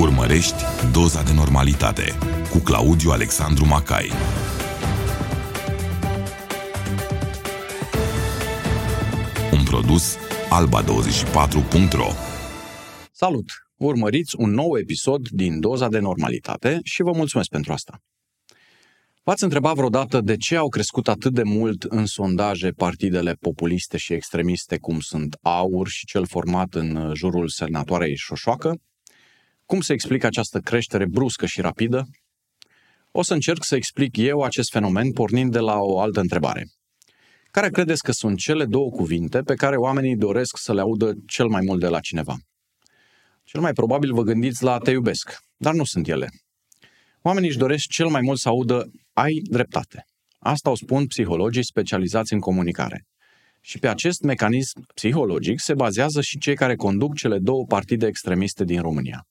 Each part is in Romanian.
Urmărești Doza de Normalitate cu Claudiu Alexandru Macai. Un produs alba24.ro Salut! Urmăriți un nou episod din Doza de Normalitate și vă mulțumesc pentru asta. V-ați întrebat vreodată de ce au crescut atât de mult în sondaje partidele populiste și extremiste cum sunt AUR și cel format în jurul senatoarei Șoșoacă? Cum se explică această creștere bruscă și rapidă? O să încerc să explic eu acest fenomen pornind de la o altă întrebare. Care credeți că sunt cele două cuvinte pe care oamenii doresc să le audă cel mai mult de la cineva? Cel mai probabil vă gândiți la te iubesc, dar nu sunt ele. Oamenii își doresc cel mai mult să audă ai dreptate. Asta o spun psihologii specializați în comunicare. Și pe acest mecanism psihologic se bazează și cei care conduc cele două partide extremiste din România.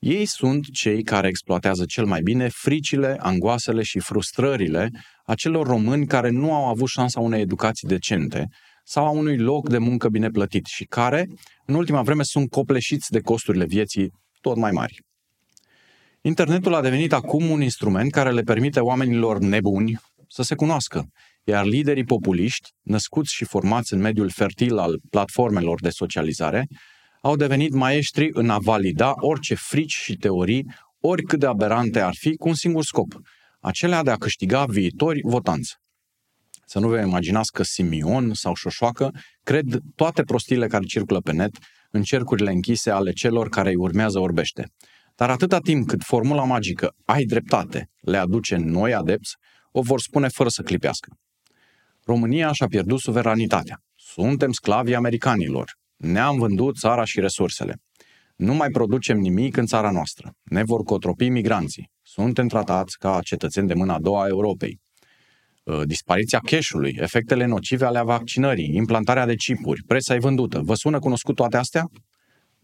Ei sunt cei care exploatează cel mai bine fricile, angoasele și frustrările acelor români care nu au avut șansa unei educații decente sau a unui loc de muncă bine plătit și care, în ultima vreme, sunt copleșiți de costurile vieții tot mai mari. Internetul a devenit acum un instrument care le permite oamenilor nebuni să se cunoască, iar liderii populiști, născuți și formați în mediul fertil al platformelor de socializare, au devenit maestri în a valida orice frici și teorii, oricât de aberante ar fi, cu un singur scop, acelea de a câștiga viitori votanți. Să nu vă imaginați că Simion sau Șoșoacă cred toate prostiile care circulă pe net în cercurile închise ale celor care îi urmează orbește. Dar atâta timp cât formula magică ai dreptate le aduce noi adepți, o vor spune fără să clipească. România și-a pierdut suveranitatea. Suntem sclavii americanilor. Ne-am vândut țara și resursele. Nu mai producem nimic în țara noastră. Ne vor cotropi migranții. Suntem tratați ca cetățeni de mâna a doua a Europei. Uh, dispariția cash-ului, efectele nocive ale vaccinării, implantarea de chipuri, presa e vândută. Vă sună cunoscut toate astea?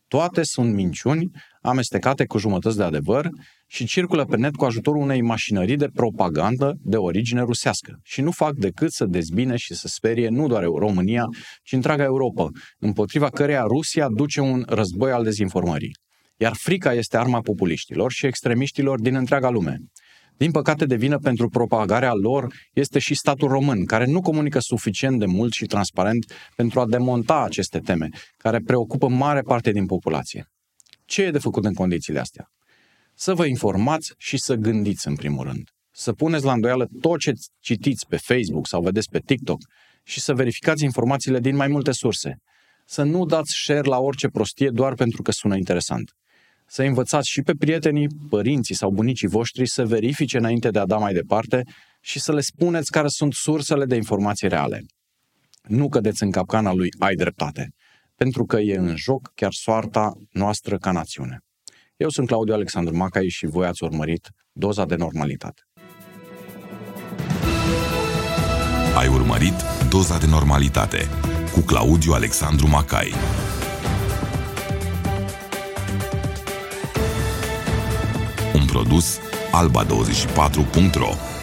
Toate sunt minciuni amestecate cu jumătăți de adevăr și circulă pe net cu ajutorul unei mașinării de propagandă de origine rusească și nu fac decât să dezbine și să sperie nu doar România, ci întreaga Europa, împotriva căreia Rusia duce un război al dezinformării. Iar frica este arma populiștilor și extremiștilor din întreaga lume. Din păcate, de vină pentru propagarea lor este și statul român, care nu comunică suficient de mult și transparent pentru a demonta aceste teme, care preocupă mare parte din populație. Ce e de făcut în condițiile astea? Să vă informați și să gândiți în primul rând. Să puneți la îndoială tot ce citiți pe Facebook sau vedeți pe TikTok și să verificați informațiile din mai multe surse. Să nu dați share la orice prostie doar pentru că sună interesant să învățați și pe prietenii, părinții sau bunicii voștri să verifice înainte de a da mai departe și să le spuneți care sunt sursele de informații reale. Nu cădeți în capcana lui ai dreptate, pentru că e în joc chiar soarta noastră ca națiune. Eu sunt Claudiu Alexandru Macai și voi ați urmărit Doza de Normalitate. Ai urmărit Doza de Normalitate cu Claudiu Alexandru Macai. Produs alba24.ro